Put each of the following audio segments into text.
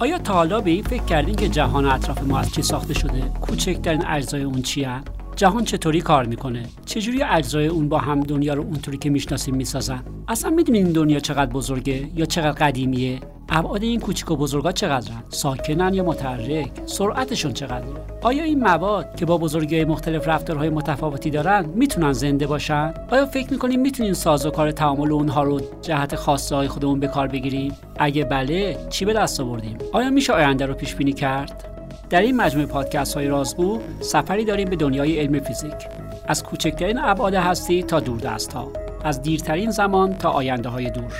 آیا تا حالا به این فکر کردین که جهان اطراف ما از چی ساخته شده؟ کوچکترین اجزای اون چی جهان چطوری کار می‌کنه؟ چجوری اجزای اون با هم دنیا رو اونطوری که می‌شناسیم می‌سازن؟ اصلا می‌دونین این دنیا چقدر بزرگه یا چقدر قدیمیه؟ ابعاد این کوچیک و بزرگا چقدرن؟ ساکنن یا متحرک؟ سرعتشون چقدره؟ آیا این مواد که با بزرگی های مختلف رفتارهای متفاوتی دارن می‌تونن زنده باشن؟ آیا فکر می‌کنیم می‌تونیم سازوکار تعامل اونها رو جهت خاصه های خودمون به کار بگیریم؟ اگه بله چی به دست آوردیم؟ آیا میشه آینده رو پیش بینی کرد؟ در این مجموعه پادکست های رازگو سفری داریم به دنیای علم فیزیک. از کوچکترین ابعاد هستی تا دوردست ها از دیرترین زمان تا آینده های دور.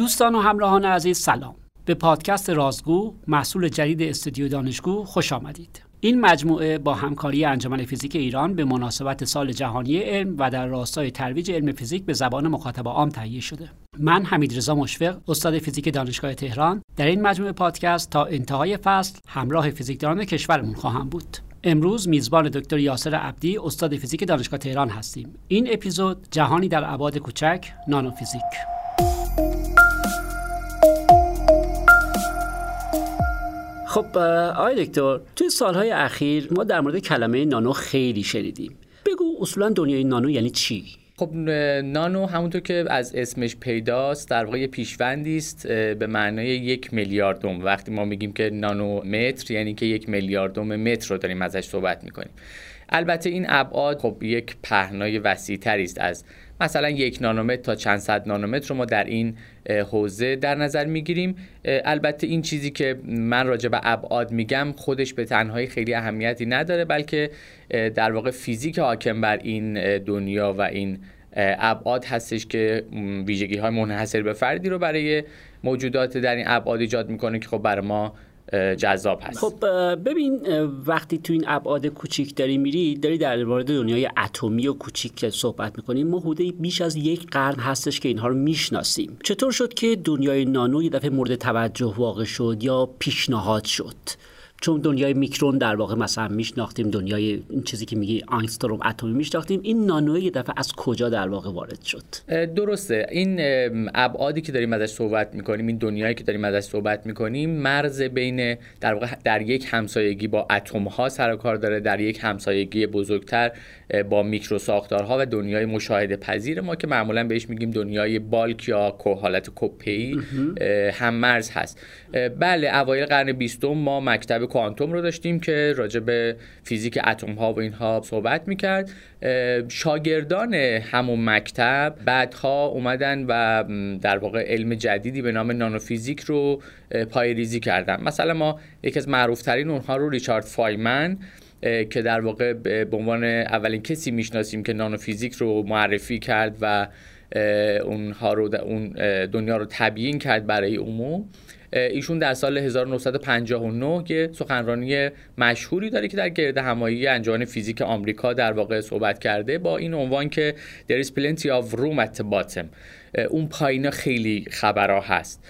دوستان و همراهان عزیز سلام به پادکست رازگو محصول جدید استودیو دانشگو خوش آمدید این مجموعه با همکاری انجمن فیزیک ایران به مناسبت سال جهانی علم و در راستای ترویج علم فیزیک به زبان مخاطب عام تهیه شده. من حمید رضا مشفق استاد فیزیک دانشگاه تهران در این مجموعه پادکست تا انتهای فصل همراه فیزیکدانان کشورمون خواهم بود. امروز میزبان دکتر یاسر عبدی استاد فیزیک دانشگاه تهران هستیم. این اپیزود جهانی در ابعاد کوچک نانو خب آقای دکتر توی سالهای اخیر ما در مورد کلمه نانو خیلی شنیدیم. بگو اصولا دنیای نانو یعنی چی؟ خب نانو همونطور که از اسمش پیداست در واقع پیشوندی است به معنای یک میلیاردم. وقتی ما میگیم که نانو متر یعنی که یک میلیاردم متر رو داریم ازش صحبت می‌کنیم. البته این ابعاد خب یک پهنای وسیع است از مثلا یک نانومتر تا چند صد نانومتر رو ما در این حوزه در نظر می‌گیریم. البته این چیزی که من راجع به ابعاد میگم خودش به تنهایی خیلی اهمیتی نداره بلکه در واقع فیزیک حاکم بر این دنیا و این ابعاد هستش که ویژگی های منحصر به فردی رو برای موجودات در این ابعاد ایجاد می‌کنه که خب برای ما جذاب هست. خب ببین وقتی تو این ابعاد کوچیک داری میری داری در مورد دنیای اتمی و کوچیک صحبت می‌کنیم ما حدود بیش از یک قرن هستش که اینها رو می‌شناسیم. چطور شد که دنیای نانو یه دفعه مورد توجه واقع شد یا پیشنهاد شد؟ چون دنیای میکرون در واقع مثلا میشناختیم دنیای این چیزی که میگی آینستروم اتمی میشناختیم این نانو یه دفعه از کجا در واقع وارد شد؟ درسته. این ابعادی که داریم ازش صحبت می‌کنیم این دنیایی که داریم ازش صحبت می‌کنیم مرز بین در واقع در یک همسایگی با اتم ها سر کار داره در یک همسایگی بزرگتر با میکرو ساختارها و دنیای مشاهده پذیر ما که معمولا بهش میگیم دنیای بالک یا حالت کپی هم مرز هست. بله اوایل قرن بیستم ما مکتب کوانتوم رو داشتیم که راجع به فیزیک اتم ها و اینها صحبت می‌کرد. شاگردان همون مکتب بعدها اومدن و در واقع علم جدیدی به نام نانوفیزیک رو پایریزی کردن. مثلا ما یکی از معروف ترین اونها رو ریچارد فایمن که در واقع به عنوان اولین کسی می‌شناسیم که نانوفیزیک رو معرفی کرد و اونها رو اون دنیا رو تبیین کرد برای عموم. ایشون در سال 1959 که سخنرانی مشهوری داره که در گرد همایی انجمن فیزیک آمریکا در واقع صحبت کرده با این عنوان که there is plenty of room at the bottom. اون پایین خیلی خبرها هست.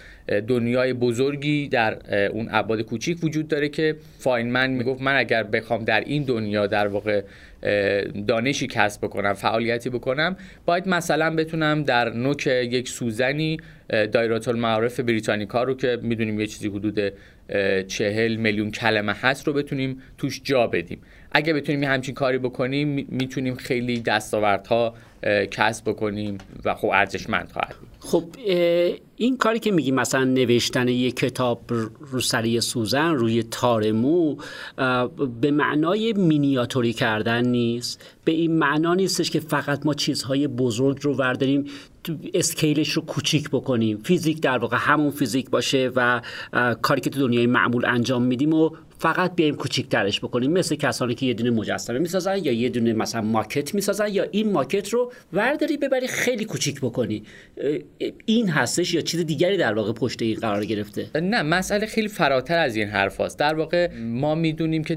دنیای بزرگی در اون ابعاد کوچیک وجود داره که فاینمن می‌گفت من اگر بخوام در این دنیا در واقع دانشی کسب بکنم فعالیتی بکنم باید مثلا بتونم در نوک یک سوزنی دایرات المعارف بریتانیکا رو که می‌دونیم یه چیزی حدود چهل میلیون کلمه هست رو بتونیم توش جا بدیم. اگه بتونیم همچین کاری بکنیم می‌تونیم خیلی دستاوردها کسب بکنیم و خب ارزشمند خواهد خب این کاری که میگی مثلا نوشتن یک کتاب رو سری سوزن روی تار مو به معنای مینیاتوری کردن نیست. به این معنا نیستش که فقط ما چیزهای بزرگ رو ورداریم اسکیلش رو کوچیک بکنیم. فیزیک در واقع همون فیزیک باشه و کاری که تو دنیای معمول انجام میدیم و فقط بیایم کوچیکترش بکنیم. مثل کسانی که یه دونه مجسمه می‌سازن یا یه دونه مثلا ماکت می‌سازن یا این ماکت رو ورداری ببری خیلی کوچیک بکنی. این هستش یا چیز دیگری در واقع پشت این قرار گرفته؟ نه مسئله خیلی فراتر از این حرف هست. در واقع ما می‌دونیم که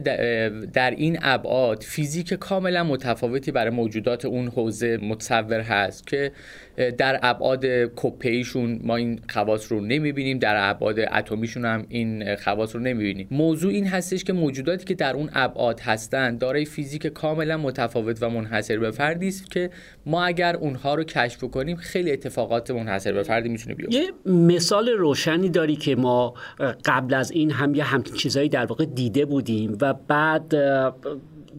در این ابعاد فیزیک کاملا متفاوتی برای موجودات اون حوزه متصور هست که در ابعاد کپیشون ما این خواص رو نمی‌بینیم در ابعاد اتمیشون هم این خواص رو نمی‌بینیم. موضوع این هستش که موجوداتی که در اون ابعاد هستند دارای فیزیک کاملا متفاوت و منحصر به فردی است که ما اگر اونها رو کشف کنیم خیلی اتفاقات منحصر به فردی می‌تونه بیفته. یه مثال روشنی داری که ما قبل از این هم یه همچین چیزایی در واقع دیده بودیم و بعد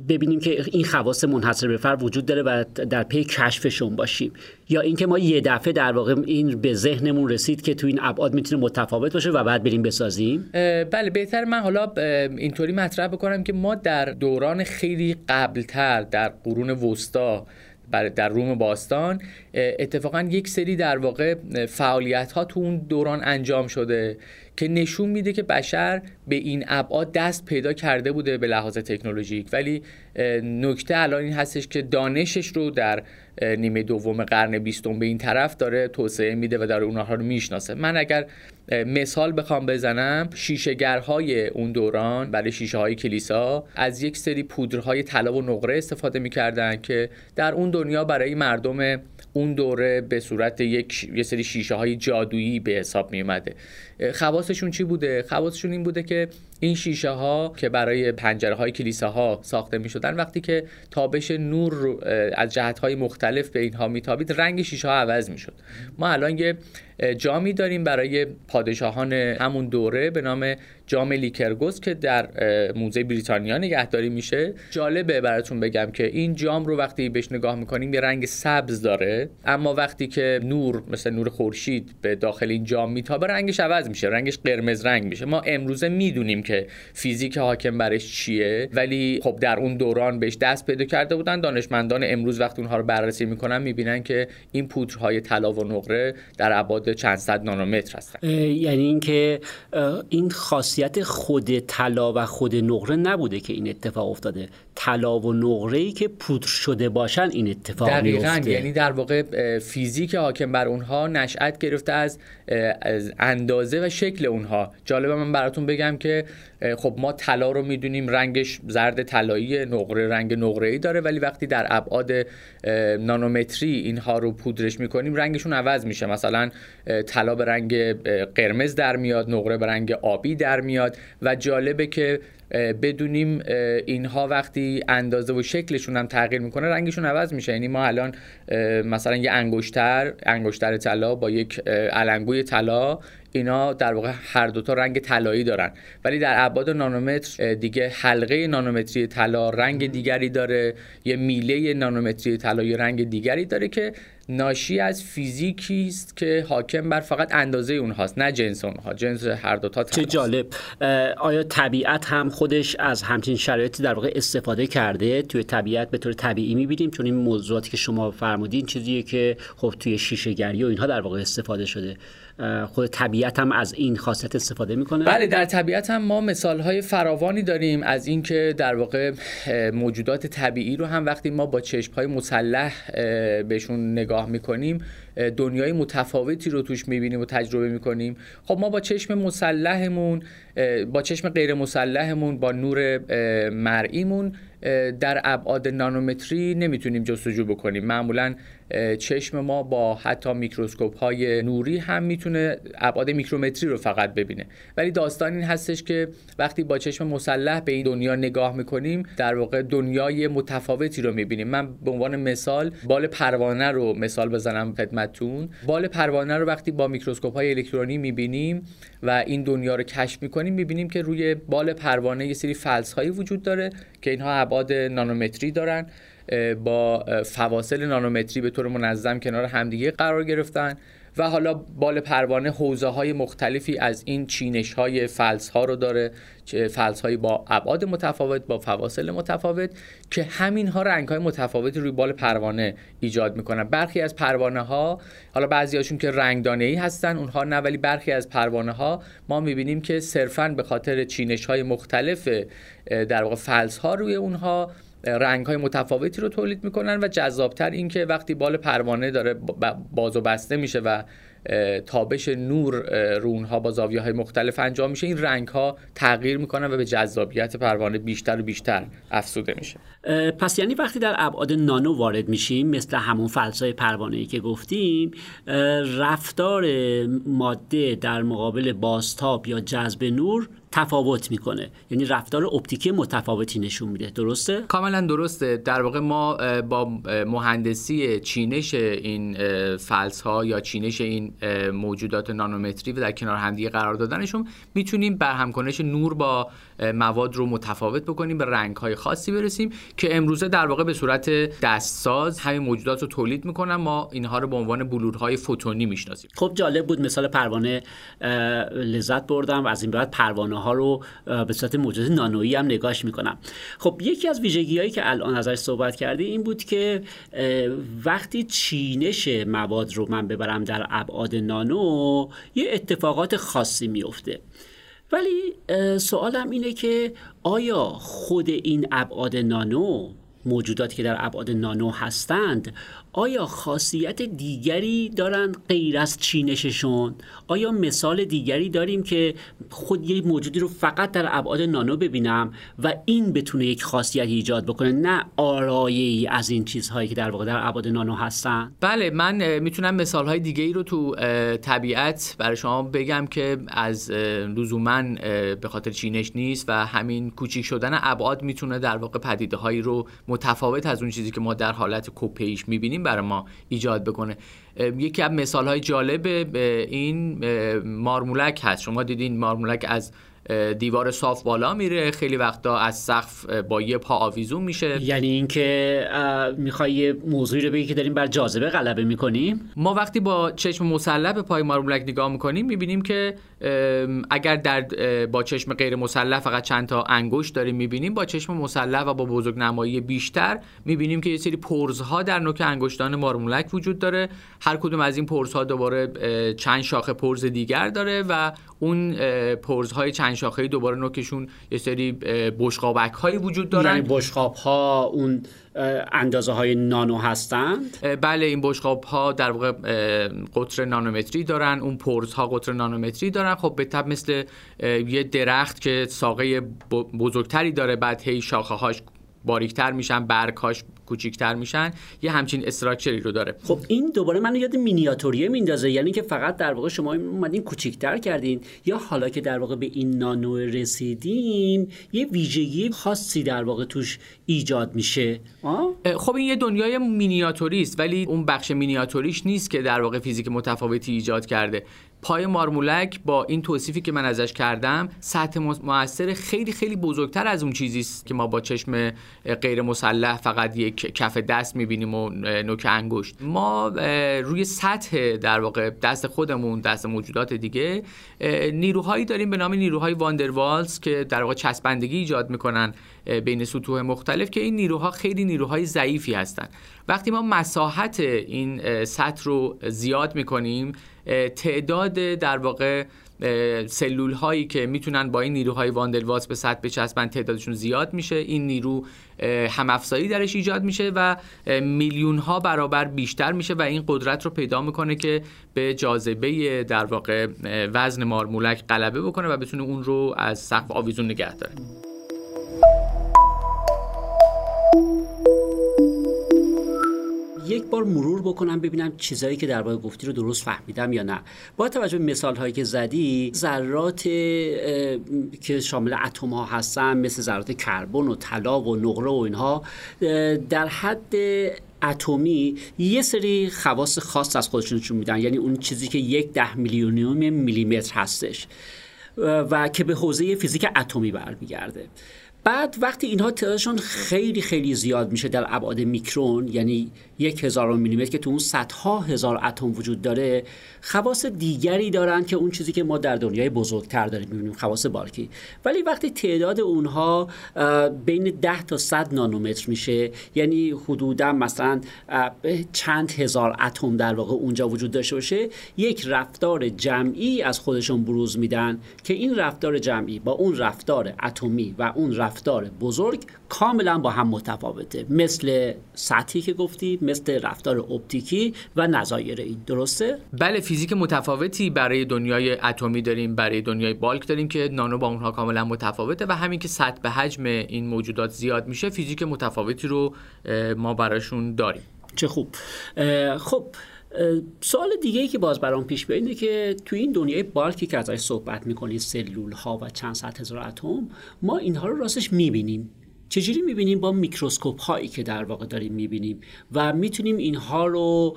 ببینیم که این خواص منحصر به فرد وجود داره و در پی کشفشون باشیم. یا اینکه ما یه دفعه در واقع این به ذهنمون رسید که تو این ابعاد می‌تونه متفاوت باشه و بعد بریم بسازیم؟ بله بهتر من حالا اینطوری مطرح بکنم که ما در دوران خیلی قبلتر در قرون وسطا در روم باستان اتفاقا یک سری در واقع فعالیت ها تو اون دوران انجام شده. که نشون میده که بشر به این ابعاد دست پیدا کرده بوده به لحاظ تکنولوژیک. ولی نکته الان این هستش که دانشش رو در نیمه دوم قرن بیستم به این طرف داره توسعه میده و داره اونها رو می‌شناسه. من اگر مثال بخوام بزنم شیشهگرهای اون دوران برای شیشه های کلیسا از یک سری پودرهای طلا و نقره استفاده می‌کردن که در اون دنیا برای مردم اون دوره به صورت یک یه سری شیشه های جادویی به حساب می اومده خواستشون چی بوده؟ خواستشون این بوده که این شیشه ها که برای پنجره های کلیسا ها ساخته می شدن وقتی که تابش نور از جهت های مختلف به اینها میتابید رنگ شیشه ها عوض می شد ما الان یه جامی داریم برای پادشاهان همون دوره به نام جام لیکرگوس که در موزه بریتانیا نگهداری میشه. جالبه براتون بگم که این جام رو وقتی بهش نگاه می‌کنیم یه رنگ سبز داره اما وقتی که نور مثل نور خورشید به داخل این جام میتابه رنگش عوض میشه رنگش قرمز رنگ میشه. ما امروزه می‌دونیم که فیزیک حاکم برش چیه ولی خب در اون دوران بهش دست پیدا کرده بودن. دانشمندان امروز وقتی اونها رو بررسی می‌کنن می‌بینن که این پودرهای طلا و نقره در ابعاد چند صد نانومتر هستن. یعنی اینکه این خاصیت خود طلا و خود نقره نبوده که این اتفاق افتاده. طلا و نقره ای که پودر شده باشن این اتفاق دقیقاً. یعنی در واقع فیزیک حاکم بر اونها نشأت گرفته از از اندازه و شکل اونها. جالبه من براتون بگم که خب ما طلا رو می‌دونیم رنگش زرد طلایی نقره رنگ نقره ای داره ولی وقتی در ابعاد نانومتری اینها رو پودرش می‌کنیم رنگشون عوض میشه. مثلا طلا به رنگ قرمز در میاد نقره به رنگ آبی در میاد. و جالبه که بدونیم اینها وقتی اندازه و شکلشون هم تغییر می‌کنه رنگشون عوض میشه. یعنی ما الان مثلا یه انگشتر انگشتر طلا با یک علنگوی طلا اینا در واقع هر دوتا رنگ طلایی دارن. ولی در ابعاد نانومتر دیگه حلقه نانومتری طلا رنگ دیگری داره. یه میله نانومتری طلا یه رنگ دیگری داره که ناشی از فیزیکی است که حاکم بر فقط اندازه اونهاست نه جنس اونها. جنس هر دو تا چه جالب. آیا طبیعت هم خودش از همچین شرایطی در واقع استفاده کرده؟ توی طبیعت به طور طبیعی می‌بینیم چون این موضوعاتی که شما فرمودین چیزیه که خب توی شیشه گری و اینها در واقع استفاده شده. خود طبیعت هم از این خاصیت استفاده می‌کنه؟ بله در طبیعت هم ما مثال های فراوانی داریم از اینکه در واقع موجودات طبیعی رو هم وقتی ما با چشم های مسلح بهشون نگاه می‌کنیم دنیای متفاوتی رو توش می‌بینیم و تجربه می‌کنیم. خب ما با چشم مسلحمون با چشم غیر مسلحمون با نور مرئیمون در ابعاد نانومتری نمی‌تونیم جستجو بکنیم. معمولا چشم ما با حتی میکروسکوپ های نوری هم می‌تونه ابعاد میکرومتری رو فقط ببینه. ولی داستان این هستش که وقتی با چشم مسلح به این دنیا نگاه می‌کنیم در واقع دنیای متفاوتی رو می‌بینیم. من به عنوان مثال بال پروانه رو مثال بزنم خدمتتون. بال پروانه رو وقتی با میکروسکوپ های الکترونی می‌بینیم و این دنیا رو کشف می‌کنیم می‌بینیم که روی بال پروانه یه سری فلس هایی وجود داره که اینها ابعاد نانومتری دارن. با فواصل نانومتری به طور منظم کنار همدیگه قرار گرفتن و حالا بال پروانه حوزه های مختلفی از این چینش های فلس ها رو داره فلس هایی با ابعاد متفاوت با فواصل متفاوت که همین ها رنگ های متفاوتی روی بال پروانه ایجاد می‌کنن. برخی از پروانه ها حالا بعضی هاشون که رنگدانه ای هستن اونها نه ولی برخی از پروانه ها ما می‌بینیم که صرفا به خاطر چینش های مختلف در واقع فلس ها روی اونها رنگ های متفاوتی رو تولید می‌کنن و جذابتر این که وقتی بال پروانه داره باز و بسته میشه و تابش نور رو اونها با زاویه های مختلف انجام میشه این رنگ ها تغییر می‌کنن و به جذابیت پروانه بیشتر و بیشتر افزوده میشه. پس یعنی وقتی در ابعاد نانو وارد میشیم مثل همون فلسای پروانه که گفتیم رفتار ماده در مقابل بازتاب یا جذب نور تفاوت می‌کنه. یعنی رفتار اپتیکی متفاوتی نشون میده. درسته؟ کاملا درسته. در واقع ما با مهندسی چینش این فلس ها یا چینش این موجودات نانومتری و در کنار همدیگه قرار دادنشون می‌تونیم بر همکنش نور با مواد رو متفاوت بکنیم به رنگ های خاصی برسیم که امروزه در واقع به صورت دستساز همین موجودات رو تولید می‌کنن. ما اینها رو به عنوان بلورهای فوتونی می‌شناسیم. خب جالب بود. مثال پروانه لذت بردم و از این بعد پروانه ها رو به صورت موجودات نانویی هم نگاش می‌کنم. خب یکی از ویژگی هایی که الان ازش صحبت کردی این بود که وقتی چینش مواد رو من ببرم در ابعاد نانو یه اتفاقات خاصی میفته ولی سوالم اینه که آیا خود این ابعاد نانو موجوداتی که در ابعاد نانو هستند آیا خاصیت دیگری دارن غیر از چینششون؟ آیا مثال دیگری داریم که خود یک موجودی رو فقط در ابعاد نانو ببینم و این بتونه یک خاصیت ایجاد بکنه نه آرایی از این چیزهایی که در واقع در ابعاد نانو هستن؟ بله من می‌تونم مثال های دیگه ای رو تو طبیعت برای شما بگم که از لزوما به خاطر چینش نیست و همین کوچیک شدن ابعاد می‌تونه در واقع پدیده هایی رو متفاوت از اون چیزی که ما در حالت کوپیش می‌بینیم برای ما ایجاد بکنه. یکی از مثال های جالب این مارمولک هست. شما دیدین مارمولک از دیوار صاف بالا میره. خیلی وقتا از سقف با یه پا آویزون میشه. یعنی اینکه می‌خوای یه موضوعی رو بگی که داریم بر جاذبه غلبه می‌کنیم؟ ما وقتی با چشم مسلح به پای مارمولک نگاه می‌کنیم می‌بینیم که اگر در با چشم غیر مسلح فقط چند تا انگشت داریم می‌بینیم با چشم مسلح و با بزرگ نمایی بیشتر می‌بینیم که یه سری پرزها در نوک انگشتان مارمولک وجود داره. هر کدوم از این پرزها دوباره چند شاخه پرز دیگر داره و اون پرزهای چند شاخه دوباره نوکشون یه سری بشقابک هایی وجود دارن. یعنی بشقاب ها اون اندازه های نانو هستند؟ بله این بشقاب ها در واقع قطر نانومتری دارن اون پرز ها قطر نانومتری دارن. خب به تب مثل یه درخت که ساقه بزرگتری داره بعد هی شاخه هاش باریکتر میشن برکاش کوچیکتر میشن یه همچین استراکچری رو داره. خب این دوباره منو یاد مینیاتوریه میندازه یعنی که فقط در واقع شما اومدین کوچیکتر کردین یا حالا که در واقع به این نانو رسیدیم یه ویژگی خاصی در واقع توش ایجاد میشه. خب این یه دنیای مینیاتوری است ولی اون بخش مینیاتوریش نیست که در واقع فیزیک متفاوتی ایجاد کرده. پای مارمولک با این توصیفی که من ازش کردم سطح موثر خیلی خیلی بزرگتر از اون چیزی است که ما با چشم غیر مسلح فقط یک کف دست می‌بینیم و نوک انگشت. ما روی سطح در واقع دست خودمون دست موجودات دیگه نیروهایی داریم به نام نیروهای واندروالز که در واقع چسبندگی ایجاد می‌کنن بین سطوح مختلف که این نیروها خیلی نیروهای ضعیفی هستن. وقتی ما مساحت این سطح رو زیاد می‌کنیم تعداد در واقع سلول هایی که می‌تونن با این نیروهای واندلواس به سطح بچسبن تعدادشون زیاد میشه. این نیرو هم افزایی درش ایجاد میشه و میلیون ها برابر بیشتر میشه و این قدرت رو پیدا می‌کنه که به جاذبه در واقع وزن مارمولک غلبه بکنه و بتونه اون رو از سقف آویزون نگه داره. یک بار مرور بکنم ببینم چیزایی که درباره گفتی رو درست فهمیدم یا نه. با توجه به مثال هایی که زدی ذرات که شامل اتم ها هستن مثل ذرات کربن و طلا و نقره و اینها در حد اتمی یه سری خواص خاص از خودشون نشون میدن. یعنی اون چیزی که یک ده میلیونیوم میلیمتر هستش. و که به حوزه فیزیک اتمی برمیگرده. بعد وقتی اینها تعدادشون خیلی خیلی زیاد میشه در ابعاد میکرون یعنی یک هزار میلیمتر که تو اون صدها هزار اتم وجود داره خواص دیگری دارن که اون چیزی که ما در دنیای بزرگتر داریم می‌بینیم خواص بارکی. ولی وقتی تعداد اونها بین 10 تا 100 نانومتر میشه یعنی حدودا مثلا چند هزار اتم در واقع اونجا وجود داشته باشه یک رفتار جمعی از خودشون بروز میدن که این رفتار جمعی با اون رفتار اتمی و اون رفتار رفتار بزرگ کاملا با هم متفاوته. مثل سطحی که گفتی مثل رفتار اپتیکی و نظایر این. درسته؟ بله فیزیک متفاوتی برای دنیای اتمی داریم برای دنیای بالک داریم که نانو با اونها کاملا متفاوته و همین که سطح به حجم این موجودات زیاد میشه فیزیک متفاوتی رو ما براشون داریم. چه خوب. خب سوال دیگه ای که باز برام پیش بیاد اینه که توی این دنیای بالکی که ازش صحبت می‌کنید سلول ها و چند صد هزار اتم ما اینها رو راستش می‌بینیم. چجوری می‌بینیم؟ با میکروسکوپ هایی که در واقع داریم می‌بینیم و می‌تونیم اینها رو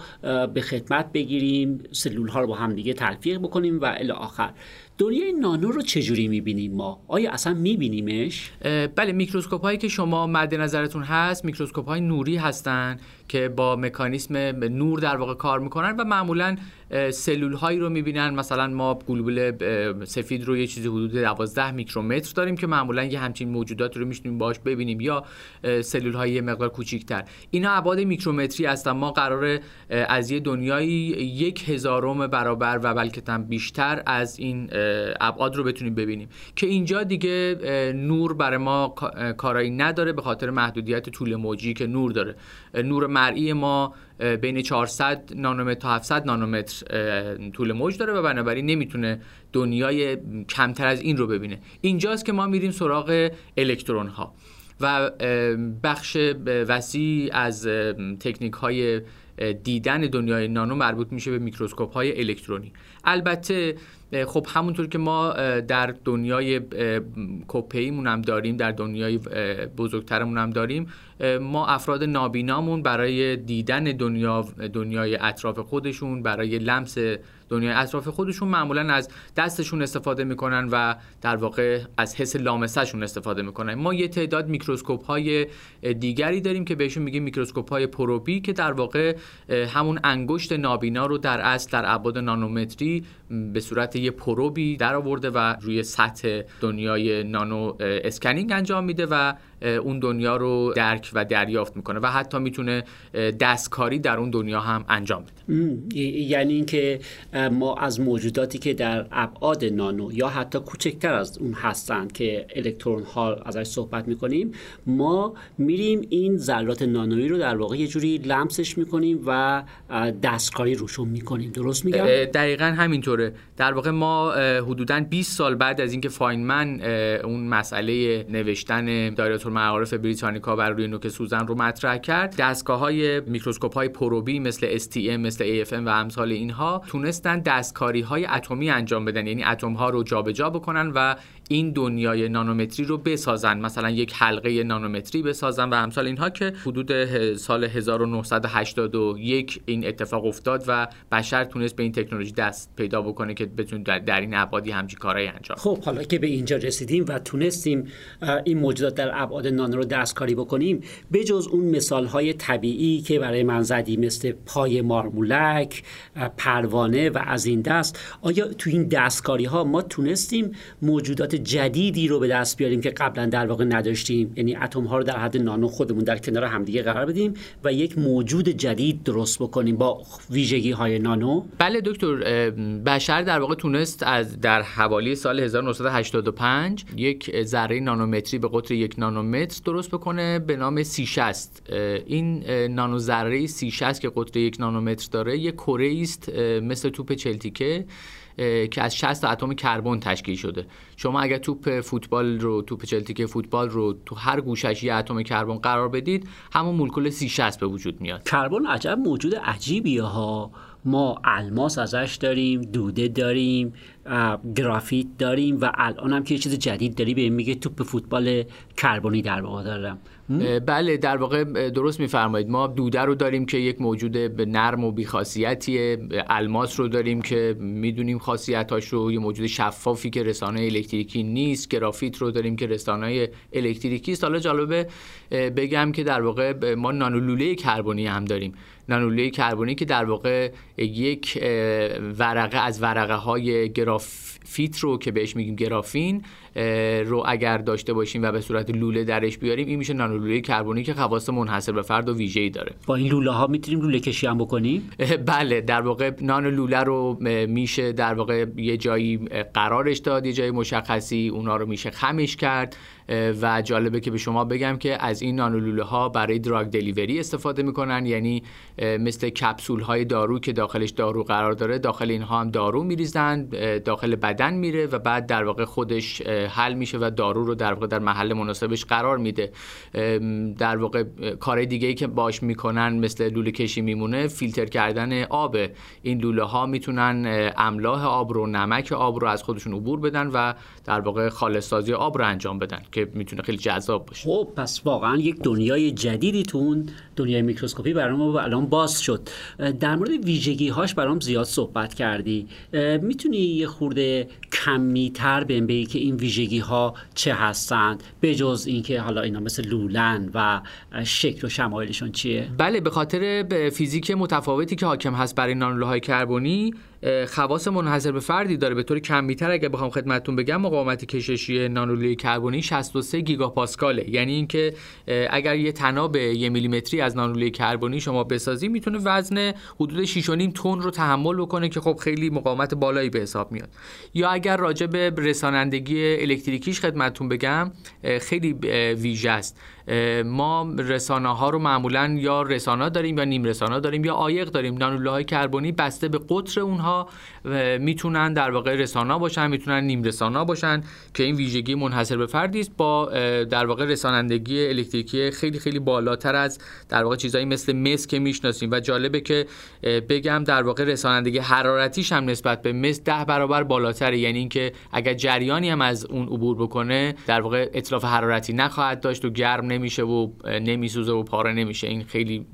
به خدمت بگیریم سلول ها رو با هم دیگه تلفیق بکنیم و الی آخر. دنیای نانو رو چجوری می‌بینیم ما؟ آیا اصلا میبینیمش؟ بله میکروسکوپ هایی که شما مد نظرتون هست میکروسکوپ های نوری هستن. که با مکانیسم نور در واقع کار می‌کنن و معمولا سلول هایی رو می‌بینن. مثلا ما گلبول سفید رو یه چیزی حدود 12 میکرومتر داریم که معمولا یه همچین موجودات رو می‌تونیم باش ببینیم یا سلول های مقدار کوچیکتر. اینا ابعاد میکرومتری هستن. ما قراره از یه دنیای یک هزارم برابر و بلکه بیشتر از این ابعاد رو بتونیم ببینیم. که اینجا دیگه نور برای ما کارایی نداره به خاطر محدودیت طول موجی که نور داره. نور مرئی ما بین 400 نانومتر تا 700 نانومتر طول موج داره و بنابراین نمی‌تونه دنیای کمتر از این رو ببینه. اینجاست که ما میریم سراغ الکترون ها و بخش وسیع از تکنیک های دیدن دنیای نانو مربوط میشه به میکروسکوپ های الکترونی. البته خب همونطور که ما در دنیای کوپیمون هم داریم در دنیای بزرگترمون هم داریم ما افراد نابینامون برای دیدن دنیا دنیای اطراف خودشون برای لمس دنیای اطراف خودشون معمولا از دستشون استفاده می‌کنن و در واقع از حس لامسهشون استفاده می‌کنن. ما یه تعداد میکروسکوپ های دیگری داریم که بهشون میگیم میکروسکوپ های probe ی که در واقع همون انگشت نابینا رو در اصل در ابعاد نانومتری به صورت یه probe ی در آورده و روی سطح دنیای نانو scanning انجام میده و اون دنیا رو درک و دریافت می‌کنه و حتی می‌تونه دستکاری در اون دنیا هم انجام بده. یعنی اینکه ما از موجوداتی که در ابعاد نانو یا حتی کوچکتر از اون هستند که الکترون ها ازش صحبت می‌کنیم ما میریم این ذرات نانویی رو در واقع یه جوری لمسش می‌کنیم و دستکاری روشون می‌کنیم. درست میگم؟ دقیقا همینطوره. در واقع ما حدودا 20 سال بعد از اینکه فاینمن اون مسئله نوشتن دایره معارف بریتانیکا بر روی نوک سوزن رو مطرح کرد. دستگاه های میکروسکوپ های پروبی مثل STM مثل AFM و امثال اینها تونستن دستکاری های اتمی انجام بدن. یعنی اتم ها رو جابجا بکنن و این دنیای نانومتری رو بسازن. مثلا یک حلقه نانومتری بسازن و امثال اینها که حدود سال 1981 این اتفاق افتاد و بشر تونست به این تکنولوژی دست پیدا بکنه که بتونه در این ابعادی همچین کارهایی انجام خب حالا که به اینجا رسیدیم و تونستیم این موجودات در ابعاد نانو رو دستکاری بکنیم به جز اون مثال های طبیعی که برای من زدی مثل پای مارمولک پروانه و از این دست آیا تو این دستکاری ها ما تونستیم موجودات جدیدی رو به دست بیاریم که قبلا در واقع نداشتیم. یعنی اتم ها رو در حد نانو خودمون در کنار همدیگه قرار بدیم و یک موجود جدید درست بکنیم با ویژگی های نانو. بله دکتر بشر در واقع تونست از در حوالی سال 1985 یک ذره نانومتری به قطر یک نانومتر درست بکنه به نام C60 این نانو ذره C60 که قطر یک نانومتر داره یک کره است مثل توپ چلتیکه. که از 60 اتم کربن تشکیل شده. شما اگر توپ فوتبال رو توپ چلتیکه فوتبال رو تو هر گوشش یه اتم کربن قرار بدید همون مولکول سی 60 به وجود میاد. کربن عجب موجود عجیبیه ها. ما الماس ازش داریم دوده داریم گرافیت داریم و الان هم که یه چیز جدید داری به میگه توپ فوتبال کربنی در واقع دارم بله در واقع درست میفرمایید. ما دوده رو داریم که یک موجود نرم و بیخاصیتیه. الماس رو داریم که می‌دونیم خاصیتاش رو یه موجود شفافی که رسانه الکتریکی نیست. گرافیت رو داریم که رسانه الکتریکی است. حالا جالبه بگم که در واقع ما نانولوله کربنی هم داریم. نانولوله کربنی که در واقع یک ورقه از ورقه های گرافیت yourself رو که بهش میگیم گرافین رو اگر داشته باشیم و به صورت لوله درش بیاریم این میشه نانولوله کربنی که خواص منحصر به فرد و ویژه‌ای داره. با این لوله ها می‌تونیم لوله کشی هم بکنیم؟ بله در واقع نان لوله رو میشه در واقع یه جایی قرارش داد یه جای مشخصی اونا رو میشه خمش کرد. و جالبه که به شما بگم که از این نانولوله ها برای دراگ دلیوری استفاده می‌کنن. یعنی مثل کپسول های دارو که داخلش دارو قرار داره داخل اینها هم دارو میریزن داخل بدن میره و بعد در واقع خودش حل میشه و دارو رو در واقع در محل مناسبش قرار میده. در واقع کار دیگه ای که باش می‌کنن مثل لوله کشی میمونه فیلتر کردن آب. این لوله ها می‌تونن املاح آب رو نمک آب رو از خودشون عبور بدن و در واقع خالص سازی آب رو انجام بدن که می‌تونه خیلی جذاب باشه. خب پس واقعا یک دنیای جدیدی تو اون دنیای میکروسکوپی برام الان باز شد. در مورد ویژگی هاش برام زیاد صحبت کردی. می‌تونی یه خورده کمی تر بهم بگی که این ویژگی ها چه هستند به جز اینکه حالا اینا مثل لولن و شکل و شمایلشون چیه؟ بله به خاطر فیزیک متفاوتی که حاکم هست برای نانولوهای کربنی خواص منحصر به فردی داره. به طور کمیتر اگه بخوام خدمتتون بگم مقاومت کششی نانولوی کربنی 63 گیگاپاسکاله. یعنی اینکه اگر یه تناب یه میلیمتری از نانولوی کربنی شما بسازی می‌تونه وزن حدود 6.5 تن رو تحمل بکنه که خب خیلی مقاومت بالایی به حساب میاد. یا اگر راجع به رسانندگی الکتریکیش خدمتتون بگم خیلی ویژه است. ما رسانه ها رو معمولا یا رسانه داریم یا نیم رسانه داریم یا عایق داریم. نانوله های کربنی بسته به قطر اونها می‌تونن در واقع رسانه باشن می‌تونن نیم رسانه باشن که این ویژگی منحصر به فردی است با در واقع رسانندگی الکتریکی خیلی خیلی بالاتر از در واقع چیزایی مثل مس که می‌شناسیم. و جالبه که بگم در واقع رسانندگی حرارتیش هم نسبت به مس ده برابر بالاتره. یعنی اینکه اگر جریانی هم از اون عبور بکنه در واقع اتلاف حرارتی نخواهد داشت و گرم نمیشه و نمیسوزه و پاره نمیشه. این خیلی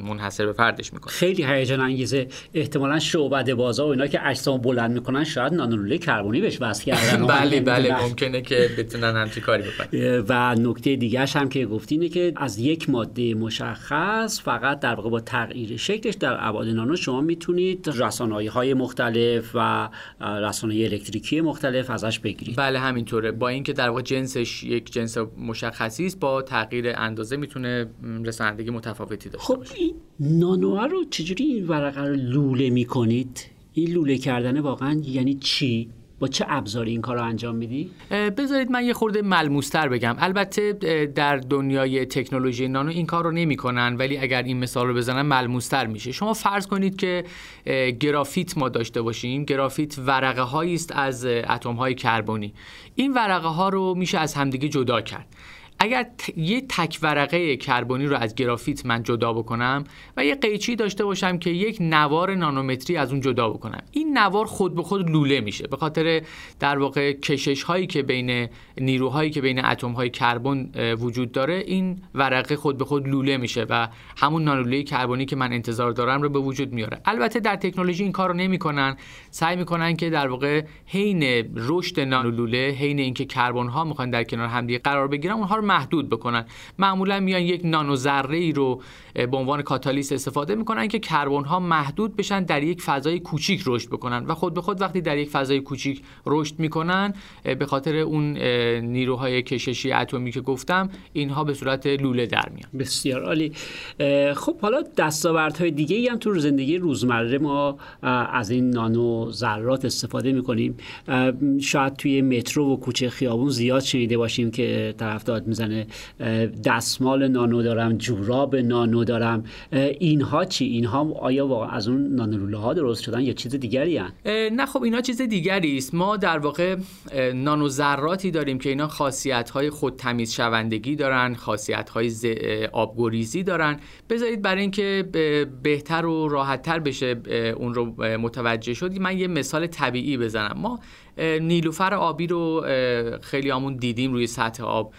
منحصر به فردش می‌کنه. خیلی هیجان انگیزه. احتمالا شعبده بازا و اینا که اجسام بلند می‌کنن شاید نانولوله کربنی بهش وصل کردن. بله بله ممکنه که بتونن همچین کاری بکنن. و نکته دیگه هم که گفتی اینه که از یک ماده مشخص فقط در واقع با تغییر شکلش در ابعاد نانو شما می‌تونید رسانه‌های های مختلف و رسانه الکتریکی مختلف ازش بگیرید. بله همینطوره. با اینکه در واقع جنسش یک جنس مشخصی است با تغییر اندازه می‌تونه رسانندگی متفاوتی داشته خب این نانوها رو چجوری این ورقه رو لوله می‌کنید؟ این لوله کردن واقعا یعنی چی؟ با چه ابزاری این کار رو انجام میدی؟ بذارید من یه خورده ملموستر بگم. البته در دنیای تکنولوژی نانو این کار رو نمی‌کنن ولی اگر این مثال رو بزنم ملموستر میشه. شما فرض کنید که گرافیت ما داشته باشیم. گرافیت ورقه هایی است از اتم های کربنی. این ورقه ها رو میشه از همدیگه جدا کرد. اگر یه تک ورقه کربنی رو از گرافیت من جدا بکنم و یه قیچی داشته باشم که یک نوار نانومتری از اون جدا بکنم. این نوار خود به خود لوله میشه. به خاطر در واقع کشش هایی که بین نیروهایی که بین اتم های کربن وجود داره این ورقه خود به خود لوله میشه و همون نانولوله کربنی که من انتظار دارم رو به وجود میاره. البته در تکنولوژی این کار رو نمی‌کنن. سعی می‌کنن که در واقع حین رشد نانولوله حین اینکه کربن ها می‌خوان در کنار همدیگه قرار بگیرن اونها رو محدود بکنن. معمولا میان یک نانو ذره ای رو به عنوان کاتالیست استفاده می‌کنن که کربن ها محدود بشن در یک فضای کوچیک رشد بکنن و خود به خود وقتی در یک فضای کوچیک رشد می‌کنن به خاطر اون نیروهای کششی اتمی که گفتم اینها به صورت لوله در میان. بسیار عالی. خب حالا دستاوردهای دیگه ای هم تو زندگی روزمره ما از این نانو ذرات استفاده می‌کنیم. شاید توی مترو و کوچه خیابون زیاد شنیده باشیم که طرف داد می‌زنه دستمال نانو دارم جوراب نانو دارم. اینها چی؟ اینها آیا واقعا از اون نانولوله ها درست شدن یا چیز دیگری هن؟ نه خب اینا چیز دیگری است. ما در واقع نانو ذراتی داریم که اینا خاصیت های خود تمیز شوندگی دارن خاصیت های ز... آبگریزی دارن. بذارید برای اینکه بهتر و راحتتر بشه اون رو متوجه شد من یه مثال طبیعی بزنم. ما نیلوفر آبی رو خیلی آمون دیدیم روی سطح آب.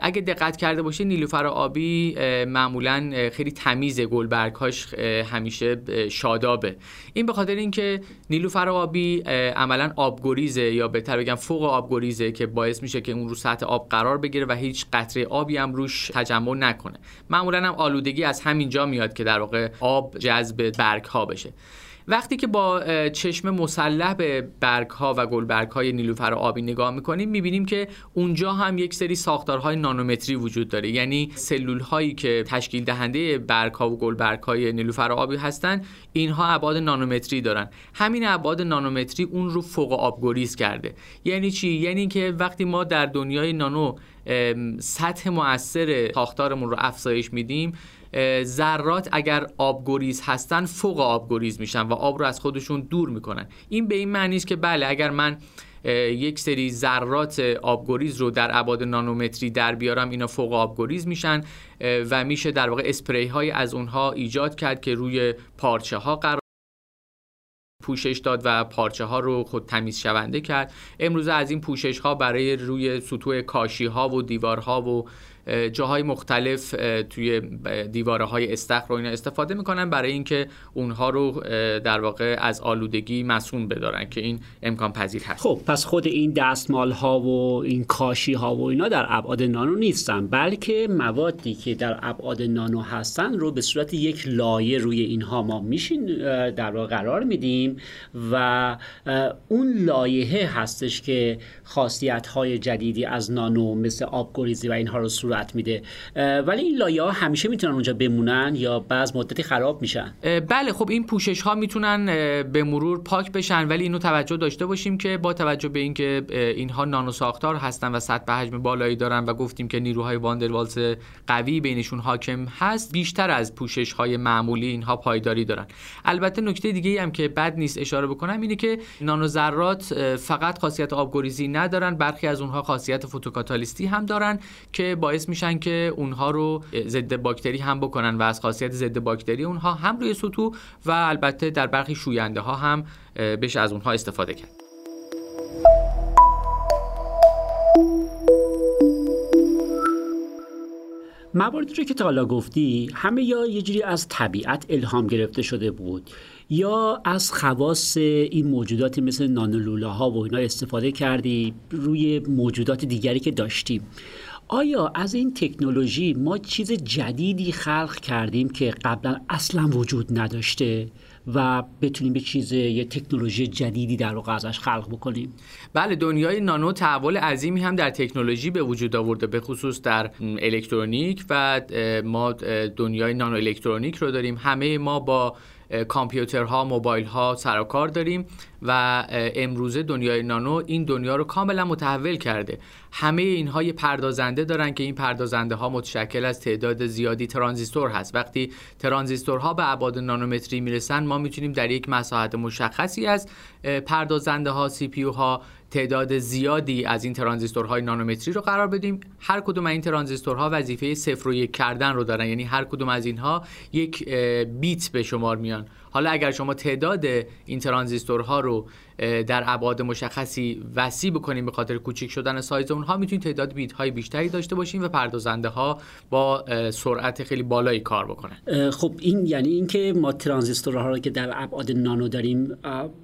اگه دقت کرده باشید نیلوفر آبی معمولا خیلی تمیز گلبرگهاش همیشه شادابه. این به خاطر اینکه نیلوفر آبی عملا آبگریزه یا بهتر بگم فوق آبگریزه که باعث میشه که اون رو سطح آب قرار بگیره و هیچ قطره آبی هم روش تجمع نکنه. معمولا هم آلودگی از همینجا میاد که در واقع آب جذب برگ ها بشه. وقتی که با چشم مسلح به برگ ها و گل برگ های نیلوفر آبی نگاه می‌کنیم می‌بینیم که اونجا هم یک سری ساختارهای نانومتری وجود داره. یعنی سلول هایی که تشکیل دهنده برگ ها و گل برگ های نیلوفر آبی هستن اینها ابعاد نانومتری دارن. همین ابعاد نانومتری اون رو فوق آبگریز کرده. یعنی چی؟ یعنی که وقتی ما در دنیای نانو سطح مؤثر ساختارمون رو افزایش میدیم ذرات اگر آبگریز هستن فوق آبگریز میشن و آب رو از خودشون دور می‌کنن. این به این معنی است که بله اگر من یک سری ذرات آبگریز رو در ابعاد نانومتری در بیارم اینا فوق آبگریز میشن و میشه در واقع اسپری های از اونها ایجاد کرد که روی پارچه ها قرار پوشش داد و پارچه ها رو خود تمیز شونده کرد. امروز از این پوشش ها برای روی سطوح کاشی ها و دیوارها و جاهای مختلف توی دیواره های استخر رو اینا استفاده می‌کنن برای اینکه اونها رو در واقع از آلودگی مسون بدارن که این امکان پذیر هست. خب پس خود این دستمال ها و این کاشی ها و اینا در ابعاد نانو نیستن بلکه موادی که در ابعاد نانو هستن رو به صورت یک لایه روی اینها ما میشین در واقع قرار میدیم و اون لایه هستش که خاصیت های جدیدی از نانو مثل آبگریزی و اینها رو صورت میده. ولی این لایه ها همیشه می‌تونن اونجا بمونن یا بعض مدتی خراب میشن؟ بله خب این پوشش ها می‌تونن به مرور پاک بشن ولی اینو توجه داشته باشیم که با توجه به اینکه اینها نانو ساختار هستن و سطح حجم بالایی دارن و گفتیم که نیروهای واندروالز قوی بینشون حاکم هست بیشتر از پوشش های معمولی اینها پایداری دارن. البته نکته دیگه ای هم که بد نیست اشاره بکنم اینه که نانو ذرات فقط خاصیت آبگریزی ندارن برخی از اونها خاصیت فوتوکاتالیستی هم دارن که باعث میشن که اونها رو ضد باکتری هم بکنن و از خاصیت ضد باکتری اونها هم روی سطوح و البته در برخی شوینده ها هم بشه از اونها استفاده کرد. مواردی رو که تا حالا گفتی همه یا یه جوری از طبیعت الهام گرفته شده بود یا از خواص این موجوداتی مثل نانولوله ها و اینا استفاده کردی روی موجودات دیگری که داشتیم؟ آیا از این تکنولوژی ما چیز جدیدی خلق کردیم که قبلا اصلا وجود نداشته و بتونیم به چیز یه تکنولوژی جدیدی در واقع ازش خلق بکنیم؟ بله دنیای نانو تحول عظیمی هم در تکنولوژی به وجود آورده به خصوص در الکترونیک و ما دنیای نانو الکترونیک رو داریم. همه ما با کامپیوترها موبایل ها سر کار داریم و امروزه دنیای نانو این دنیا رو کاملا متحول کرده. همه اینها یه پردازنده دارن که این پردازنده ها متشکل از تعداد زیادی ترانزیستور هست. وقتی ترانزیستورها به ابعاد نانومتری می‌رسن ما می‌تونیم در یک مساحت مشخصی از پردازنده ها سی پی ها تعداد زیادی از این ترانزیستورهای نانومتری رو قرار بدیم. هر کدوم از این ترانزیستورها وظیفه صفر و یک کردن رو دارن. یعنی هر کدوم از اینها یک بیت به شمار میان. حالا اگر شما تعداد این ترانزیستورها رو در ابعاد مشخصی وسیع بکنیم به خاطر کوچیک شدن سایز اونها. می‌تونید تعداد بیت های بیشتری داشته باشیم و پردازنده ها با سرعت خیلی بالایی کار بکنن. خب این یعنی اینکه ما ترانزیستورها رو که در ابعاد نانو داریم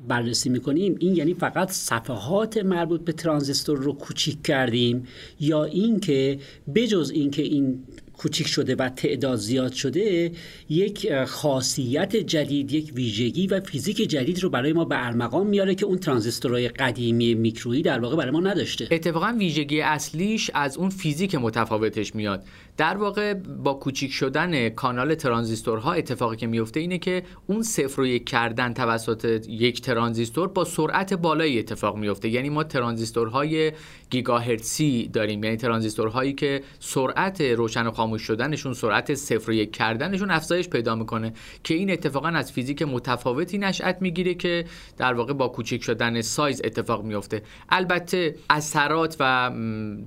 بررسی می‌کنیم این یعنی فقط صفحات مربوط به ترانزیستور رو کوچیک کردیم یا اینکه بجز اینکه این کوچیک شده و تعداد زیاد شده یک خاصیت جدید یک ویژگی و فیزیک جدید رو برای ما به ارمغان میاره که اون ترانزیستورهای قدیمی میکرویی در واقع برای ما نداشته. اتفاقا ویژگی اصلیش از اون فیزیک متفاوتش میاد. در واقع با کوچیک شدن کانال ترانزیستورها اتفاقی که میفته اینه که اون صفر و یک کردن توسط یک ترانزیستور با سرعت بالایی اتفاق میفته. یعنی ما ترانزیستورهای گیگاهرتزی داریم. یعنی ترانزیستورهایی که سرعت روشن و خاموش شدنشون سرعت صفر و یک کردنشون افزایش پیدا می‌کنه که این اتفاقا از فیزیک متفاوتی نشأت می‌گیره که در واقع با کوچیک شدن سایز اتفاق میفته. البته اثرات و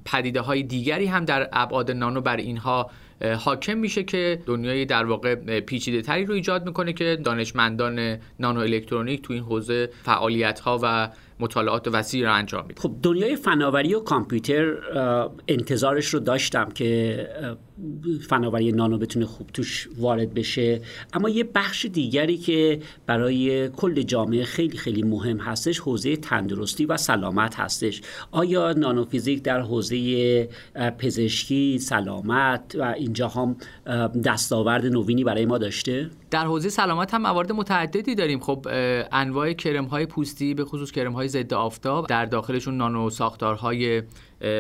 پدیده های دیگری هم در ابعاد نانو بر اینها حاکم میشه که دنیای در واقع پیچیده تری رو ایجاد می‌کنه که دانشمندان نانو الکترونیک تو این حوزه فعالیت ها و مطالعات وسیعی رو انجام میده خب دنیای فناوری و کامپیوتر انتظارش رو داشتم که فناوری نانو بتونه خوب توش وارد بشه. اما یه بخش دیگری که برای کل جامعه خیلی خیلی مهم هستش حوزه تندرستی و سلامت هستش. آیا نانو فیزیک در حوزه پزشکی سلامت و اینجا هم دستاورد نوینی برای ما داشته؟ در حوزه سلامت هم موارد متعددی داریم. خب انواع کرم های پوستی به خصوص کرم های ضد آفتاب. در داخلشون نانو ساختارهای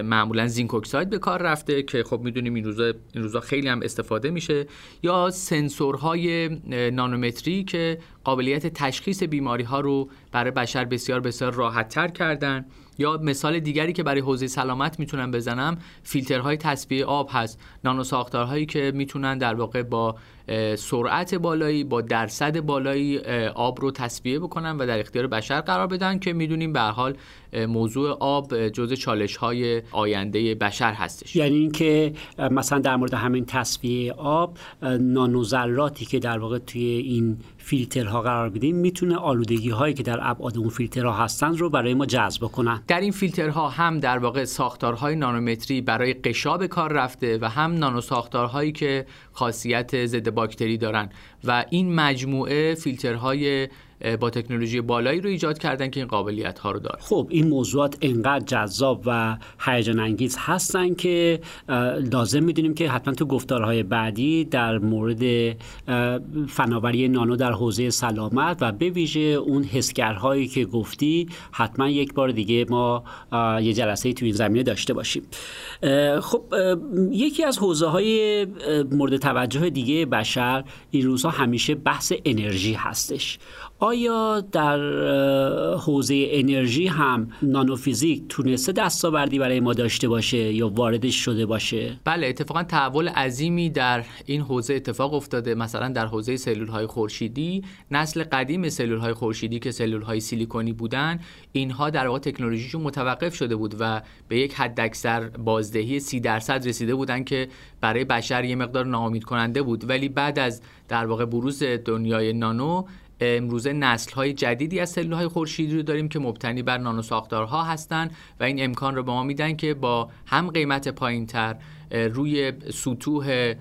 معمولا زینک اکساید به کار رفته که خب می‌دونیم این روزا این روزا خیلی هم استفاده میشه. یا سنسورهای نانومتری که قابلیت تشخیص بیماری ها رو برای بشر بسیار بسیار راحت تر کردن. یا مثال دیگری که برای حوزه سلامت می‌تونم بزنم فیلترهای تصفیه آب هست. نانو ساختارهایی که می‌تونن در واقع با سرعت بالایی با درصد بالایی آب رو تصفیه بکنن و در اختیار بشر قرار بدن که می‌دونیم به حال موضوع آب جز چالش های آینده بشر هستش. یعنی اینکه مثلا در مورد همین تصفیه آب نانوذراتی که در واقع توی این فیلترها قرار بدیم می‌تونه آلودگی هایی که در ابعاد اون فیلترها هستن رو برای ما جذب کنن در این فیلترها هم در واقع ساختارهای نانومتری برای قشاب کار رفته و هم نانو ساختارهایی که خاصیت ضد باکتری دارن. و این مجموعه فیلترهای با تکنولوژی بالایی رو ایجاد کردن که این قابلیت ها رو داره. خب این موضوعات انقدر جذاب و هیجان انگیز هستن که لازم می‌دونیم که حتما تو گفتارهای بعدی در مورد فناوری نانو در حوزه سلامت و به ویژه اون حسگرهایی که گفتی حتما یک بار دیگه ما یه جلسه تو این زمینه داشته باشیم. خب یکی از حوزه های مورد توجه دیگه بشر این روزها همیشه بحث انرژی هستش. آیا در حوزه انرژی هم نانوفیزیک تونسته دستاوردی برای ما داشته باشه یا واردش شده باشه؟ بله اتفاقا تحول عظیمی در این حوزه اتفاق افتاده. مثلا در حوزه سلول های خورشیدی نسل قدیم سلول های خورشیدی که سلول های سیلیکونی بودن اینها در واقع تکنولوژیشون متوقف شده بود و به یک حداکثر بازدهی 30 درصد رسیده بودن که برای بشر یه مقدار ناامید کننده بود. ولی بعد از در واقع بروز دنیای نانو امروزه نسل های جدیدی از سلول های خورشیدی رو داریم که مبتنی بر نانو ساختارها هستند و این امکان رو به ما میدن که با هم قیمت پایین تر روی سطوح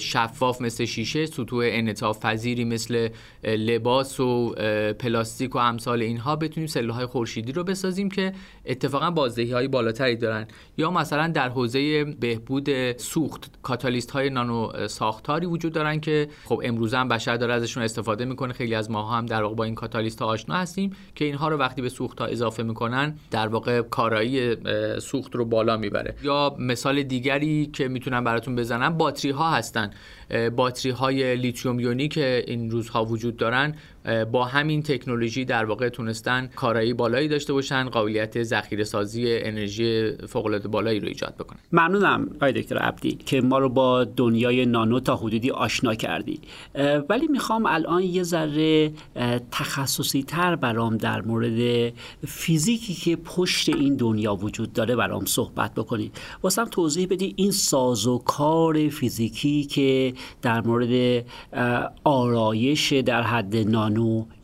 شفاف مثل شیشه سطوح انعطاف پذیری مثل لباس و پلاستیک و امثال اینها بتونیم سلول های خورشیدی رو بسازیم که اتفاقا بازدهی های بالاتری دارن. یا مثلا در حوزه بهبود سوخت کاتالیست های نانو ساختاری وجود دارن که خب امروزه هم بشر داره ازشون استفاده می‌کنه. خیلی از ماها هم در واقع با این کاتالیست ها آشنا هستیم که اینها رو وقتی به سوخت ها اضافه می‌کنن در واقع کارایی سوخت رو بالا می‌بره. یا مثال دیگری که می‌تونم براتون بزنم باتری ها هستن. باتری های لیتیوم یونی که این روزها وجود دارن. با همین تکنولوژی در واقع تونستن کارایی بالایی داشته باشن قابلیت ذخیره سازی انرژی فوق العاده بالایی رو ایجاد بکنن. ممنونم آقای دکتر عبدی که ما رو با دنیای نانو تا حدودی آشنا کردی. ولی می‌خوام الان یه ذره تخصصی تر برام در مورد فیزیکی که پشت این دنیا وجود داره برام صحبت بکنید واسم توضیح بدی این ساز و کار فیزیکی که در مورد آرایش در حد نانو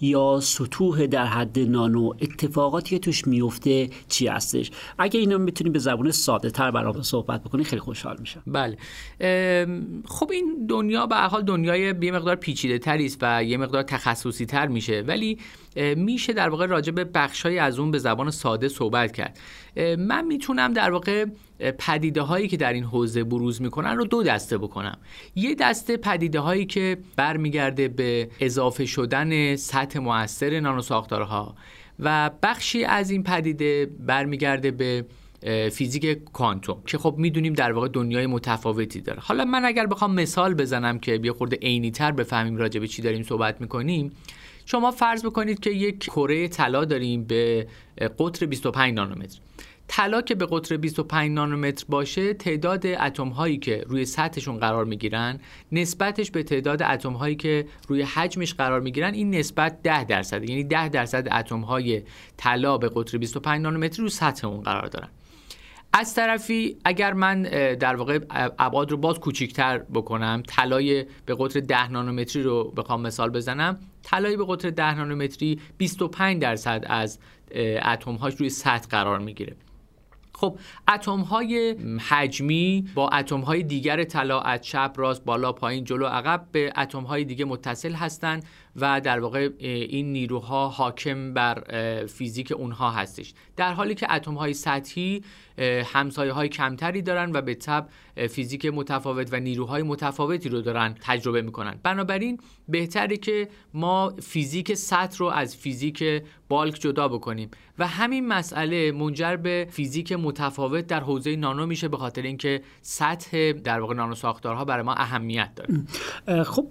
یا سطوح در حد نانو اتفاقاتی که توش میفته چی هستش؟ اگه اینا می‌تونیم به زبون ساده تر برام صحبت بکنی خیلی خوشحال میشم. بله. خب این دنیا به حال دنیای یه مقدار پیچیده تری و یه مقدار تخصصی تر میشه ولی میشه در واقع راجع به بخشای از اون به زبان ساده صحبت کرد. من می‌تونم در واقع پدیده هایی که در این حوزه بروز می‌کنن رو دو دسته بکنم. یه دسته پدیده هایی که برمیگرده به اضافه شدن سطح موثر نانو ساختارها و بخشی از این پدیده برمیگرده به فیزیک کوانتوم که خب می‌دونیم در واقع دنیای متفاوتی داره. حالا من اگر بخوام مثال بزنم که یه خورده عینی تر بفهمیم راجع به چی داریم صحبت می‌کنیم شما فرض بکنید که یک کره طلا داریم به قطر 25 نانومتر. طلا که به قطر 25 نانومتر باشه تعداد اتم هایی که روی سطحشون قرار می‌گیرن نسبتش به تعداد اتم هایی که روی حجمش قرار می‌گیرن این نسبت 10 درصد یعنی 10 درصد اتم های طلا به قطر 25 نانومتر روی سطح اون قرار دارن. از طرفی اگر من در واقع ابعاد رو باز کوچیکتر بکنم طلای به قطر 10 نانومتری رو بخوام مثال بزنم طلای به قطر 10 نانومتری 25 درصد از اتم هاش روی سطح قرار می‌گیره. خب اتم های حجمی با اتم های دیگر طلا از چپ راست بالا پایین جلو عقب به اتم های دیگه متصل هستند و در واقع این نیروها حاکم بر فیزیک اونها هستش. در حالی که اتم های سطحی همسایه های کمتری دارن و به تب فیزیک متفاوت و نیروهای متفاوتی رو دارن تجربه می‌کنن. بنابراین بهتره که ما فیزیک سطح رو از فیزیک بالک جدا بکنیم. و همین مسئله منجر به فیزیک متفاوت در حوزه نانو میشه به خاطر اینکه سطح در واقع نانو ساختارها برای ما اهمیت داره. خب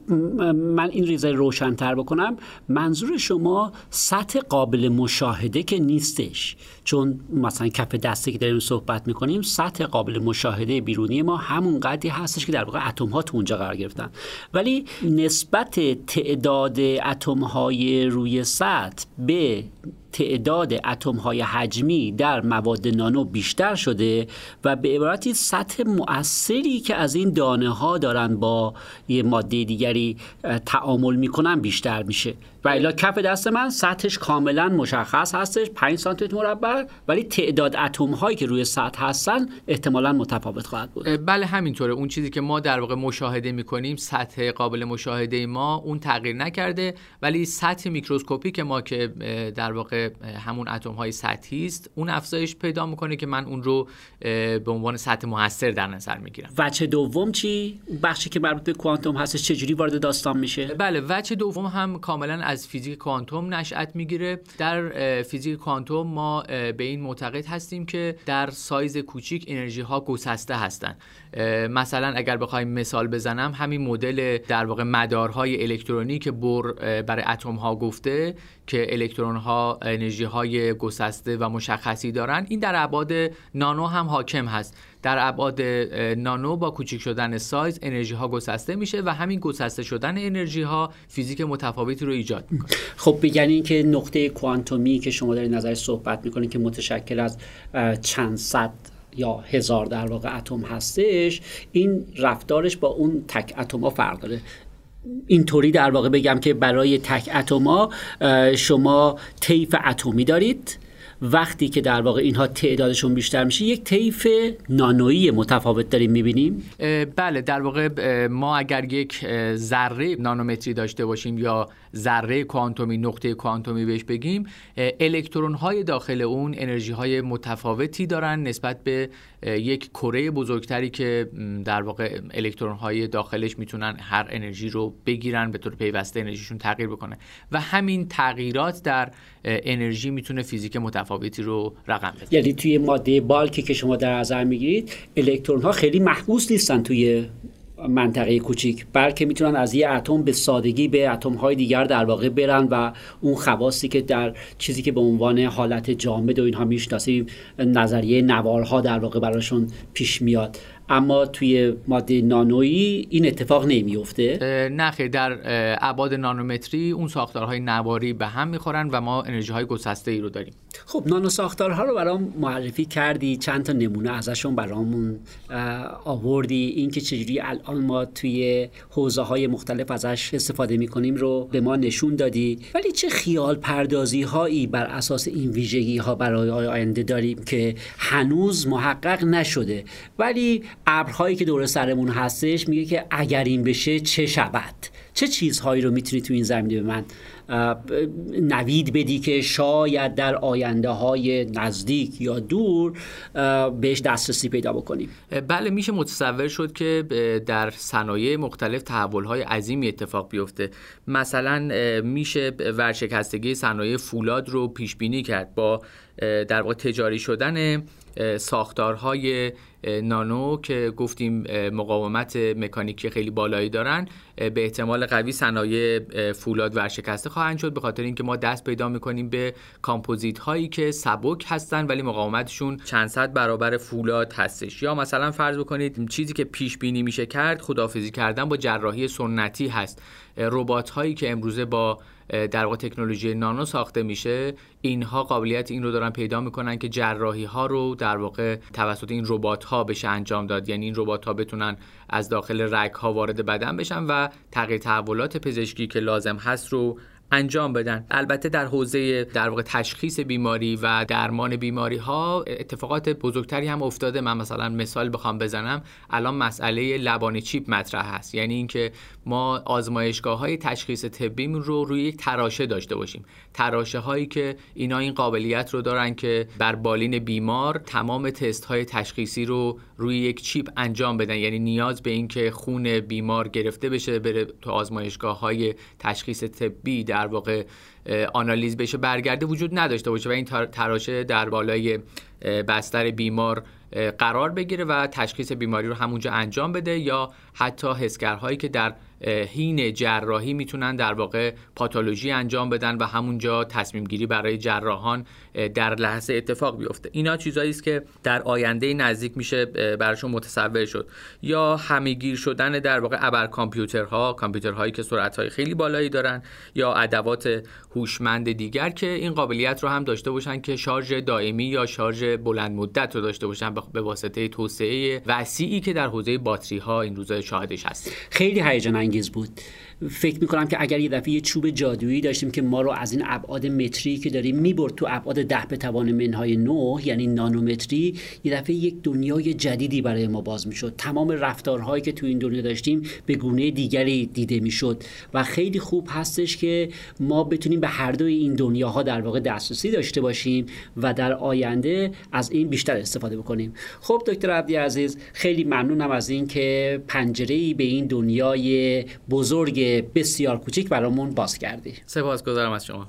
من این ریزه روشنتر بکنم. منظور شما سطح قابل مشاهده که نیستش. چون مثلا کف دسته که داریم صحبت می‌کنیم سطح قابل مشاهده بیرونی ما همون قدری هستش که در واقع اتم ها تو اونجا قرار گرفتن. ولی نسبت تعداد اتم های روی سطح به تعداد اتم های حجمی در مواد نانو بیشتر شده و به عبارتی سطح مؤثری که از این دانه ها دارن با یه ماده دیگری تعامل می‌کنن بیشتر میشه. و الا کف دست من سطحش کاملا مشخص هستش 5 سانتی مربع ولی تعداد اتم هایی که روی سطح هستن احتمالا متفاوت خواهد بود. بله همینطوره. اون چیزی که ما در واقع مشاهده می‌کنیم سطح قابل مشاهده ما اون تغییر نکرده ولی سطح میکروسکوپی ما که در واقع همون اتم های سطحی است. اون افزایش پیدا می‌کنه که من اون رو به عنوان سطح موثر در نظر می‌گیرم. وجه دوم چی؟ بخشی که مربوط به کوانتوم هستش چجوری وارد داستان میشه؟ بله وجه دوم هم کاملا از فیزیک کوانتوم نشأت می‌گیره. در فیزیک کوانتوم ما به این معتقد هستیم که در سایز کوچیک انرژی ها گسسته هستند مثلا اگر بخوایم مثال بزنم همین مدل در واقع مدارهای الکترونی که بور برای اتم ها گفته که الکترون ها انرژی های گسسته و مشخصی دارن این در ابعاد نانو هم حاکم هست. در ابعاد نانو با کوچک شدن سایز انرژی ها گسسته میشه و همین گسسته شدن انرژی ها فیزیک متفاوتی رو ایجاد می‌کنه. خب بگن این که نقطه کوانتومی که شما در نظر صحبت می‌کنید که متشکل از چند صد یا هزار در واقع اتم هستش این رفتارش با اون تک اتم ها فرق داره. اینطوری در واقع بگم که برای تک اتما شما طیف اتمی دارید. وقتی که در واقع اینها تعدادشون بیشتر میشه یک طیف نانویی متفاوت داریم می‌بینیم. بله در واقع ما اگر یک ذره نانومتری داشته باشیم یا ذره کوانتومی نقطه کوانتومی بهش بگیم الکترون های داخل اون انرژی های متفاوتی دارن نسبت به یک کره بزرگتری که در واقع الکترون های داخلش می‌تونن هر انرژی رو بگیرن به طور پیوسته انرژیشون تغییر بکنه. و همین تغییرات در انرژی می‌تونه فیزیک متفاوتی رو رقم بده یعنی توی ماده بالکی که شما در نظر می‌گیرید الکترون ها خیلی محبوس نیستن توی منطقه کوچیک بلکه می‌تونن از یه اتم به سادگی به اتم های دیگر در واقع برن و اون خواصی که در چیزی که به عنوان حالت جامد و اینها می‌شناسیم نظریه نوارها در واقع براشون پیش میاد. اما توی ماده نانویی این اتفاق نمیفته نه در ابعاد نانومتری اون ساختارهای نواری به هم می‌خورن و ما انرژی های گسسته ای رو داریم. خب نانو ساختارها رو برام معرفی کردی چند تا نمونه ازشون برامون آوردی. اینکه چجوری الان ما توی حوزه های مختلف ازش استفاده می‌کنیم رو به ما نشون دادی. ولی چه خیال پردازی هایی بر اساس این ویژگی ها برای آینده داریم که هنوز محقق نشده. ولی ابرهایی که دور سرمون هستش میگه که اگر این بشه چه شود؟ چه چیزهایی رو می‌تونی تو این زمینه به من نوید بدی که شاید در آینده های نزدیک یا دور بهش دسترسی پیدا بکنیم. بله میشه متصور شد که در صنایع مختلف تحول های عظیمی اتفاق بیفته. مثلا میشه ورشکستگی صنایع فولاد رو پیش بینی کرد با در واقع تجاری شدن ساختارهای نانو که گفتیم مقاومت مکانیکی خیلی بالایی دارن به احتمال قوی صنایع فولاد ورشکسته خواهند شد به خاطر اینکه ما دست پیدا می‌کنیم به کامپوزیت هایی که سبک هستن ولی مقاومتشون چند صد برابر فولاد هستش. یا مثلا فرض بکنید چیزی که پیش بینی میشه کرد خدافزی کردن با جراحی سنتی هست. ربات هایی که امروزه با در واقع تکنولوژی نانو ساخته میشه. اینها قابلیت این رو دارن پیدا می‌کنن که جراحی ها رو در واقع توسط این ربات ها بشه انجام داد. یعنی این ربات ها بتونن از داخل رگ ها وارد بدن بشن و تغییر تحولات پزشکی که لازم هست رو انجام بدن. البته در حوزه در واقع تشخیص بیماری و درمان بیماری ها اتفاقات بزرگتری هم افتاده. من مثلا مثال بخوام بزنم. الان مسئله لبان چیپ مطرح هست. یعنی اینکه ما آزمایشگاه های تشخیص طبی رو روی یک تراشه داشته باشیم. تراشه هایی که اینا این قابلیت رو دارن که بر بالین بیمار تمام تست های تشخیصی رو روی یک چیپ انجام بدن. یعنی نیاز به اینکه خون بیمار گرفته بشه بره تو آزمایشگاه های تشخیص طبی در واقع آنالیز بشه برگرده وجود نداشته باشه و این تراشه در بالای بستر بیمار قرار بگیره و تشخیص بیماری رو همونجا انجام بده یا حتی حسگرهایی که در هین جراحی می‌تونن در واقع پاتولوژی انجام بدن و همونجا تصمیم گیری برای جراحان در لحظه اتفاق بیفته. اینا چیزایی است که در آینده نزدیک میشه براشون متصور شد. یا همهگیر شدن در واقع ابر کامپیوترها کامپیوترهایی که سرعتهای خیلی بالایی دارن یا ادوات هوشمند دیگر که این قابلیت رو هم داشته باشن که شارژ دائمی یا شارژ بلند مدت رو داشته باشن به واسطه توسعه وسیعی که در حوزه باتری ها این روزا شاهدش هست. خیلی هیجان انگیز بود. فکر می‌کنم که اگر یه دفعه یه چوب جادویی داشتیم که ما رو از این ابعاد متری که داریم می‌برد تو ابعاد ده به توان منهای 9 یعنی نانومتری یه دفعه یک دنیای جدیدی برای ما باز می‌شد. تمام رفتارهایی که تو این دنیا داشتیم به گونه دیگری دیده می‌شد و خیلی خوب هستش که ما بتونیم به هر دوی این دنیاها در واقع دسترسی داشته باشیم و در آینده از این بیشتر استفاده بکنیم. خب دکتر عبدی عزیز خیلی ممنونم از این که پنجره به این دنیای بزرگ بسیار کوچیک برامون باز کردی. سپاسگزارم از شما.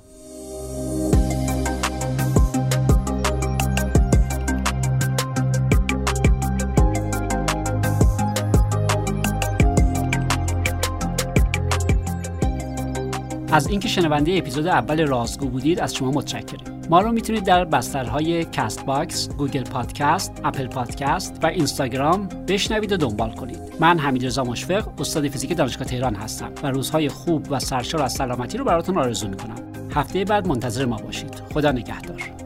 از اینکه شنونده اپیزود اول رازگو بودید از شما متشکرم. ما رو می‌تونید در بسترهای Castbox، Google Podcast، Apple Podcast و اینستاگرام بشنوید و دنبال کنید. من حمید رضا مشفق، استاد فیزیک دانشگاه تهران هستم و روزهای خوب و سرشار از سلامتی رو براتون آرزو می‌کنم. هفته بعد منتظر ما باشید. خدا نگهدار.